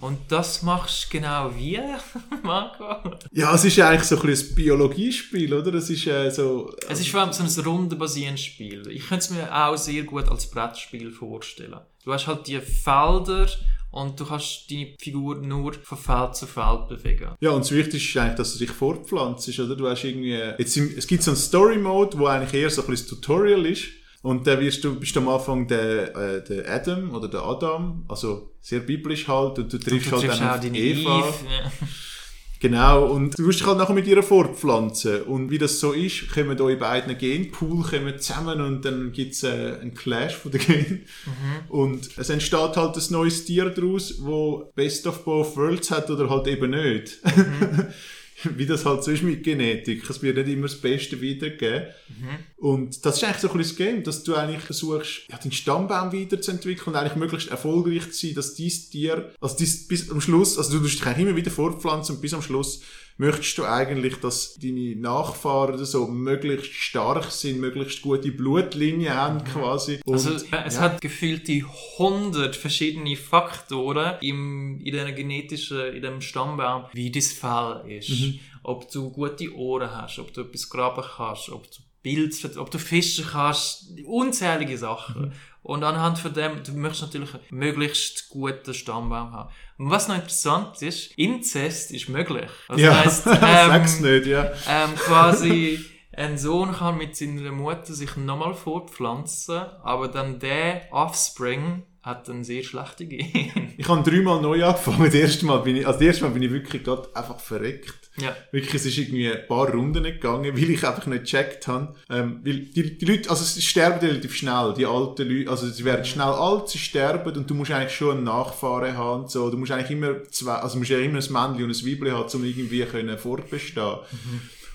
Und das machst du genau wie, Marco? Ja, es ist ja eigentlich so ein, ein Biologiespiel, oder? Es ist äh, so... Es ist vor allem so ein rundenbasierendes Spiel. Ich könnte es mir auch sehr gut als Brettspiel vorstellen. Du hast halt die Felder und du kannst deine Figur nur von Feld zu Feld bewegen. Ja, und das Wichtigste ist eigentlich, dass du dich fortpflanzt, oder? Du hast irgendwie, jetzt es gibt so einen Story-Mode, wo eigentlich eher so ein bisschen Tutorial ist. Und dann wirst du, bist du am Anfang der, äh, der Adam oder der Adam, also sehr biblisch halt, und du triffst Du halt triffst dann auch deine Eva. Eve. Ja. Genau, und du musst dich halt nachher mit ihr fortpflanzen. Und wie das so ist, kommen eure beiden Genpool kommen zusammen und dann gibt's äh, einen Clash von den Gen. Und es entsteht halt ein neues Tier daraus, wo Best of Both Worlds hat oder halt eben nicht. wie das halt so ist mit Genetik. Es wird nicht immer das Beste wiedergeben. Und das ist eigentlich so ein bisschen das Game, dass du eigentlich versuchst, ja, deinen Stammbaum weiterzuentwickeln und eigentlich möglichst erfolgreich zu sein, dass dieses Tier, also dies, bis am Schluss, also du musst dich eigentlich immer wieder fortpflanzen und bis am Schluss möchtest du eigentlich, dass deine Nachfahren oder so möglichst stark sind, möglichst gute Blutlinie haben quasi. Und, Also es hat gefühlt die 100 verschiedene Faktoren im, in diesem genetischen, in dem Stammbaum, wie das Fell ist. Ob du gute Ohren hast, ob du etwas graben kannst, ob du Bild, ob du fischen kannst, unzählige Sachen. Und anhand von dem, du möchtest natürlich einen möglichst guten Stammbaum haben. Und was noch interessant ist, Inzest ist möglich. Also ja, heisst, ähm, sag's nicht, ja. ähm, quasi ein Sohn kann mit seiner Mutter sich nochmal fortpflanzen, aber dann der Offspring hat dann sehr schlechte Gene. Ich habe dreimal neu angefangen. Das erste Mal bin ich, also das erste Mal bin ich wirklich gerade einfach verreckt. ja. Wirklich, es ist irgendwie ein paar Runden gegangen, weil ich einfach nicht gecheckt habe. Ähm, weil die, die Leute, also sie sterben relativ schnell, die alten Leute, also sie werden schnell alt, sie sterben und du musst eigentlich schon einen Nachfahren haben und so. Du musst eigentlich immer zwei, also musst ja immer ein Männchen und ein Weibchen haben, um irgendwie können fortbestehen.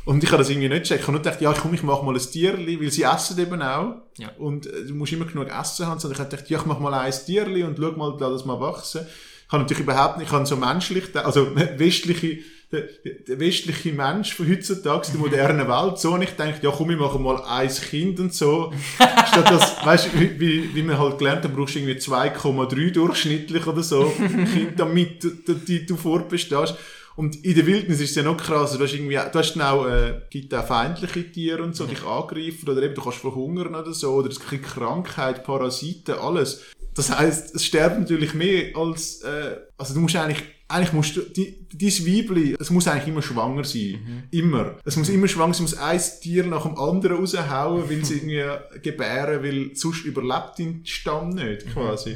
Und ich habe das irgendwie nicht gecheckt. Ich habe nur gedacht, ja, komm, ich mach mal ein Tierli, weil sie essen eben auch. Ja. Und äh, du musst immer genug Essen haben. Und ich habe gedacht, ja, ich mach mal ein Tierli und schau mal, lass das mal wachsen. Ich habe natürlich überhaupt nicht, ich habe so menschlich, also westliche, der, der westliche Mensch von heutzutage, der modernen Welt, so, und ich denke, ja komm, ich mache mal ein Kind und so. Statt das, weißt du, wie, wie, wie man halt gelernt hat, brauchst du irgendwie 2,3 durchschnittlich oder so, Kind, damit du, du, du, du fortbestehst. Und in der Wildnis ist es ja noch krasser. Du hast irgendwie, du hast dann auch, äh, gibt auch feindliche Tiere und so, die dich angreifen, oder eben, du kannst verhungern oder so, oder es gibt Krankheit, Parasiten, alles. Das heisst, es sterben natürlich mehr als, äh, also du musst eigentlich eigentlich musst du, die, dein Weibli, es muss eigentlich immer schwanger sein. Mhm. Immer. Es muss immer schwanger sein, es muss ein Tier nach dem anderen raushauen, weil sie irgendwie gebären, weil sonst überlebt dein Stamm nicht, Mhm. quasi.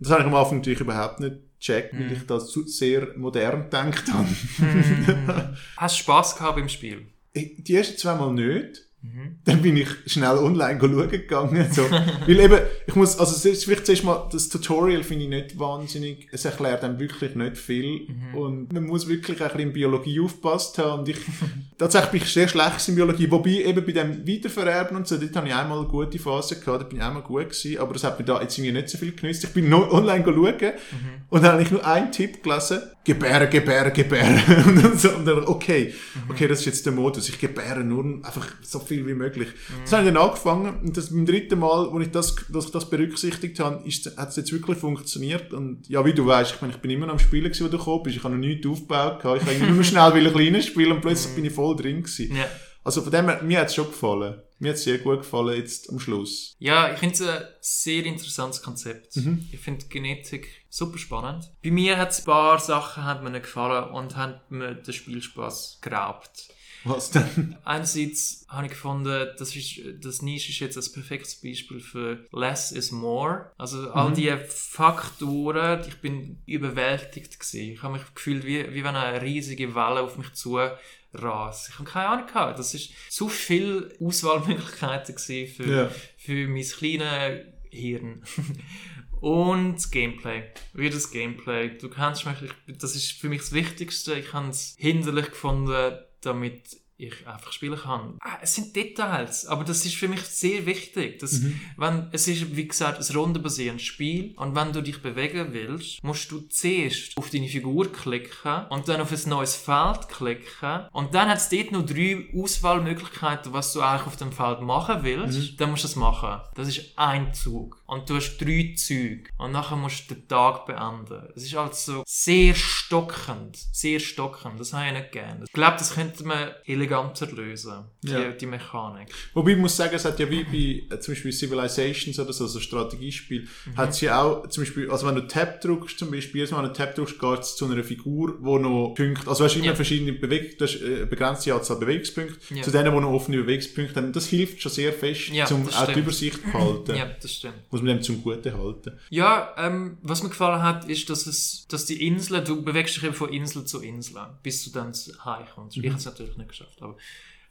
Das habe ich am Anfang natürlich überhaupt nicht gecheckt, Mhm. weil ich das sehr modern gedacht habe. Hast du Spass gehabt beim Spiel? Die ersten zwei Mal nicht. Mhm. Dann bin ich schnell online schauen gegangen. So. Weil eben, ich muss, also vielleicht zuerst mal, das Tutorial finde ich nicht wahnsinnig, es erklärt einem wirklich nicht viel. Mhm. Und man muss wirklich ein bisschen in Biologie aufgepasst haben. Und ich, tatsächlich bin ich sehr schlecht in Biologie. Wobei eben bei dem Weitervererben und so, dort habe ich einmal eine gute Phase gehabt, da bin ich einmal gut gewesen. Aber das hat mir da jetzt irgendwie nicht so viel genützt. Ich bin noch online schauen Mhm. und dann habe ich nur einen Tipp gelesen. Gebären, gebären, gebären. Und dann, so, und dann okay, Mhm. okay, das ist jetzt der Modus. Ich gebäre nur einfach so viel wie möglich. Mhm. Das habe ich dann angefangen und das beim dritten Mal, wo ich das, dass ich das berücksichtigt habe, ist, hat es jetzt wirklich funktioniert. Und ja, wie du weißt, ich, meine, ich bin immer noch am Spielen gewesen, wo du gekommen bist. Ich habe noch nichts aufgebaut. gehabt. Ich habe nur schnell ein kleines spielen und plötzlich bin ich voll drin gewesen. Ja. Also von dem her, mir hat es schon gefallen. Mir hat es sehr gut gefallen jetzt am Schluss. Ja, ich finde es ein sehr interessantes Konzept. Ich finde Genetik super spannend. Bei mir hat es ein paar Sachen haben mir nicht gefallen und haben mir den Spielspaß geraubt. Was denn? Einerseits habe ich gefunden, das, ist, das Nische ist jetzt ein perfektes Beispiel für Less is More. Also all die Faktoren, ich bin überwältigt gewesen. Ich habe mich gefühlt, wie, wie wenn eine riesige Welle auf mich zu rast. Ich habe keine Ahnung gehabt. Das ist zu viel Auswahlmöglichkeiten für, Ja. für mein kleines Hirn. Und das Gameplay. Wie das Gameplay. Du kannst mich, ich, das ist für mich das Wichtigste. Ich habe es hinderlich gefunden, damit ich einfach spielen kann. Ah, Es sind Details, aber das ist für mich sehr wichtig. Das, wenn, es ist, wie gesagt, ein rundenbasierendes Spiel und wenn du dich bewegen willst, musst du zuerst auf deine Figur klicken und dann auf ein neues Feld klicken und dann hat es dort noch drei Auswahlmöglichkeiten, was du eigentlich auf dem Feld machen willst. Dann musst du das machen. Das ist ein Zug und du hast drei Züge und nachher musst du den Tag beenden. Es ist also sehr stockend, sehr stockend. Das habe ich nicht gerne. Ich glaube, das könnte man eleganter lösen, die, Ja. die Mechanik. Wobei ich muss sagen, es hat ja wie bei äh, zum Beispiel Civilizations oder so, so Strategiespiel, Mhm. hat es ja auch zum Beispiel, also wenn du Tab drückst zum Beispiel, jedes Mal wenn du Tab drückst, geht es zu einer Figur, wo noch Punkte, also du hast immer Ja. verschiedene Beweg du hast, äh, begrenzte Anzahl Bewegungspunkte, Ja. zu denen, die noch offene Bewegungspunkte haben. Das hilft schon sehr fest, Ja, um auch die. Übersicht zu behalten. Ja, das stimmt. Muss man dem zum Guten halten. Ja, ähm, was mir gefallen hat, ist, dass es, dass die Inseln, du bewegst dich eben von Insel zu Insel, bis du dann heimkommst. Ich habe es natürlich nicht geschafft, aber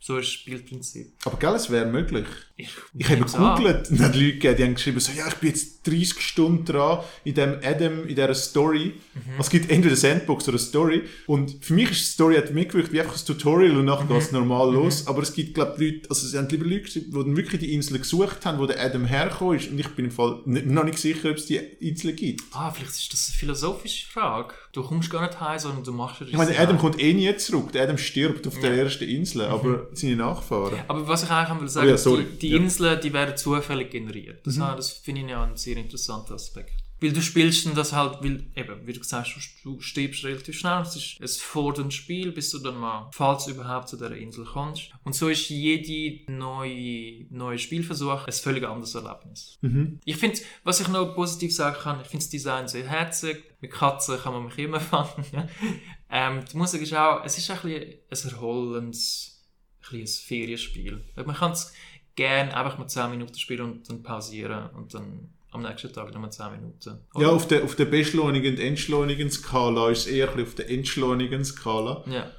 so ist das Spielprinzip. Aber gell, es wäre möglich. Ich, Ich habe gegoogelt und hat Leute gegeben, die haben geschrieben, so, ja, ich bin jetzt 30 Stunden dran in dem Adam, in dieser Story. Mhm. Es gibt entweder Sandbox oder Story. Und für mich ist die Story hat mitgewirkt wie einfach ein Tutorial und nachher geht es normal Mhm. los. Aber es gibt, glaube ich, Leute, also es sind lieber Leute, gewesen, die dann wirklich die Insel gesucht haben, wo der Adam hergekommen ist. Und ich bin im Fall noch nicht sicher, ob es die Insel gibt. Ah, vielleicht ist das eine philosophische Frage. Du kommst gar nicht heim, sondern du machst ja Ich meine, der Adam kommt eh nie zurück. Der Adam stirbt auf der Ja. ersten Insel, aber seine Nachfahren. Aber was ich eigentlich will sagen, Oh ja, sorry. die, die Ja. Mhm. Inseln, die werden zufällig generiert. Das, ah, das finde ich ja einen sehr interessanten Aspekt. Weil du spielst dann das halt, weil, eben, wie du gesagt hast, du stirbst relativ schnell. Es ist ein forderndes Spiel, bis du dann mal, falls du überhaupt zu dieser Insel kommst. Und so ist jede neue, neue Spielversuch ein völlig anderes Erlebnis. Mhm. Ich finde, was ich noch positiv sagen kann, ich finde das Design sehr herzig. Mit Katzen kann man mich immer fangen. ähm, die Musik ist auch, es ist ein bisschen ein erhollendes, ein, bisschen ein Ferienspiel. Man kann es gerne einfach mal 10 Minuten spielen und dann pausieren und dann am nächsten Tag nochmal 10 Minuten. Ja, auf der, auf der beschleunigen- und entschleunigen Skala ist es eher ein bisschen auf der entschleunigen Skala. Ja.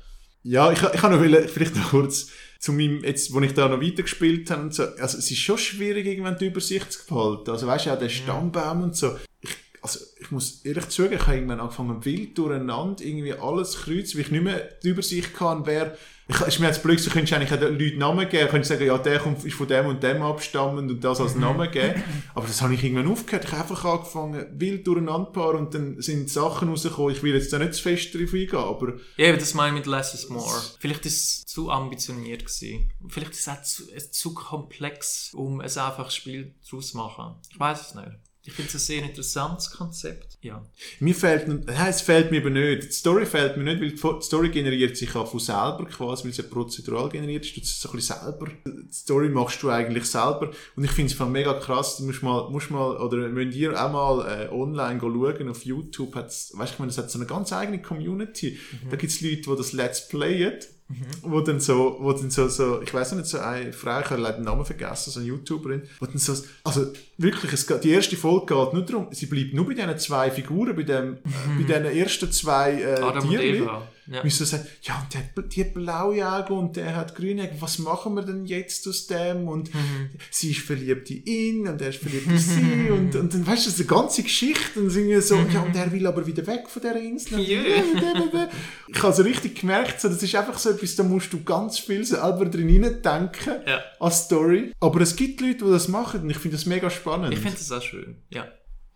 Ja, ich, ich kann noch will, vielleicht noch kurz zu meinem, jetzt, wo ich da noch weitergespielt habe und so. Also, es ist schon schwierig, irgendwann die Übersicht zu behalten. Also, weißt du, auch der Stammbaum und so. Ich, also, ich muss ehrlich zugeben, ich habe irgendwann angefangen, wild durcheinander irgendwie alles kreuzen, weil ich nicht mehr die Übersicht kann, wer, ich, ist mir jetzt blöd, du könntest eigentlich den Leuten Namen geben, könntest sagen, ja, der kommt, ist von dem und dem abstammend und das als Namen geben. Aber das habe ich irgendwann aufgehört. Ich habe einfach angefangen, wild durcheinander paaren und dann sind Sachen rausgekommen. Ich will jetzt da nicht zu fest drauf eingehen, aber Ja, aber das meine ich mit Less is More. Vielleicht ist es zu ambitioniert gewesen. Vielleicht ist es auch zu, zu komplex, um ein einfaches Spiel daraus zu machen. Ich weiß es nicht. Ich finde es ein sehr interessantes Konzept. Ja. Mir fehlt, nein, es fehlt mir aber nicht. Die Story fehlt mir nicht, weil die Story generiert sich auch von selber quasi, weil sie ja prozedural generiert ist. Du so ein bisschen selber. Die Story machst du eigentlich selber. Und ich finde es mega krass. Du musst mal, musst mal, oder müsst ihr auch mal äh, online schauen auf YouTube. Hat's, weißt du, ich meine, es hat so eine ganz eigene Community. Mhm. Da gibt es Leute, die das Let's Playen Mhm. Wo dann so, wo dann so, so ich weiß nicht, so eine Frau, ich habe leider den Namen vergessen, so eine YouTuberin, wo dann so, also wirklich, es geht, die erste Folge geht nur darum, sie bleibt nur bei diesen zwei Figuren, bei dem, mhm. bei diesen ersten zwei, äh, Adam Tierli. und Eva. Ja. So sagt, ja, und der hat die blaue Augen und der hat grüne Augen, was machen wir denn jetzt aus dem? Und mhm. sie ist verliebt in ihn und er ist verliebt in sie und, und dann weißt du, das ist eine ganze Geschichte und sind so, ja, und er will aber wieder weg von dieser Insel. Yeah. ich habe so richtig gemerkt, so, das ist einfach so etwas, da musst du ganz viel selber drin denken ja. als Story. Aber es gibt Leute, die das machen und ich finde das mega spannend. Ich finde das auch schön, ja.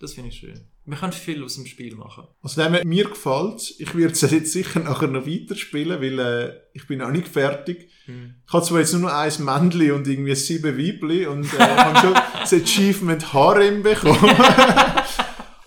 Das finde ich schön. Wir können viel aus dem Spiel machen. Also mir gefällt Ich werde es jetzt sicher nachher noch weiterspielen, weil äh, ich bin auch nicht fertig. Hm. Ich habe zwar jetzt nur noch ein Männchen und irgendwie sieben Weibli und äh, habe schon das Achievement Harem bekommen.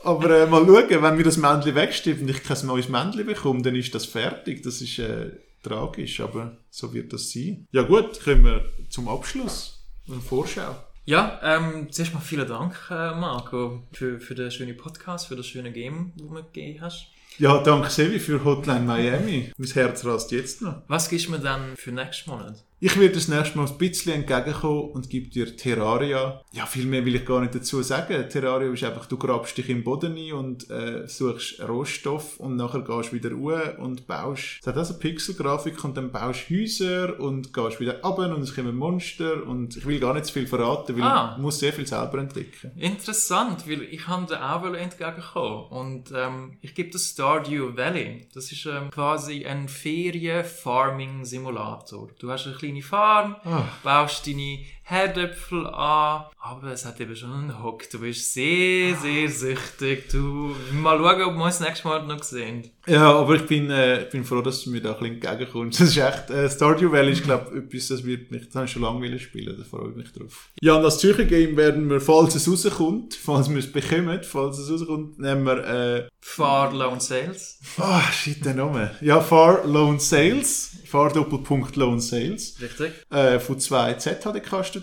Aber äh, mal schauen, wenn mir das Männchen wegstirbt und ich kein neues Männchen bekomme, dann ist das fertig. Das ist äh, tragisch, aber so wird das sein. Ja gut, kommen wir zum Abschluss. Eine Vorschau. Ja, ähm, zuerst mal vielen Dank, äh, Marco, für, für den schönen Podcast, für das schöne Game, das du mir gegeben hast. Ja, danke Sevi für Hotline Miami. Mein Herz rast jetzt noch. Was gibst du mir dann für nächsten Monat? Ich werde das nächste Mal ein bisschen entgegenkommen und gebe dir Terraria. Ja, viel mehr will ich gar nicht dazu sagen. Terraria ist einfach, du grabst dich im Boden ein und äh, suchst Rohstoff und nachher gehst du wieder ruhe und baust. Es hat also Pixelgrafik und dann baust du Häuser und gehst wieder runter und es kommen Monster und ich will gar nicht zu viel verraten, weil ah. ich muss sehr viel selber entdecken. Interessant, weil ich habe da auch entgegenkommen und ähm, ich gebe das Stardew Valley. Das ist ähm, quasi ein Ferien-Farming-Simulator. Du hast ein kleine Farm, oh. baust deine Herdöpfel an. Aber es hat eben schon einen Hock. Du bist sehr, sehr süchtig. Du, mal schauen, ob wir uns das nächste Mal noch sehen. Ja, aber ich bin, äh, bin froh, dass du mir da ein bisschen entgegenkommst. Das ist echt, äh, Stardew Valley ist, glaube ich, etwas, das wird mich, das habe ich schon lange spielen, da freue ich mich drauf. Ja, und das Zürcher Game werden wir, falls es rauskommt, falls wir es bekommen, falls es rauskommt, nehmen wir, äh, Far Loan Sales. Ah, oh, shit, der Name. Ja, Far Loan Sales. Far Doppelpunkt Loan Sales. Richtig. Äh, von zwei ZHDK-Studenten.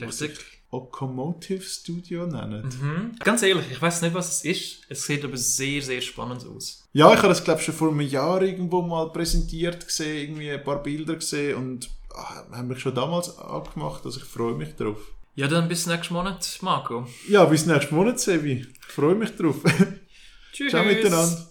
Richtig. Okomotive Studio nennen. Mhm. Ganz ehrlich, ich weiß nicht, was es ist. Es sieht aber sehr, sehr spannend aus. Ja, ich habe das, glaube ich, schon vor einem Jahr irgendwo mal präsentiert gesehen, irgendwie ein paar Bilder gesehen und ach, haben mich schon damals angemacht, also ich freue mich drauf. Ja, dann bis nächsten Monat, Marco. Ja, bis nächsten Monat, Sevi. Ich freue mich drauf. Tschüss. Ciao miteinander.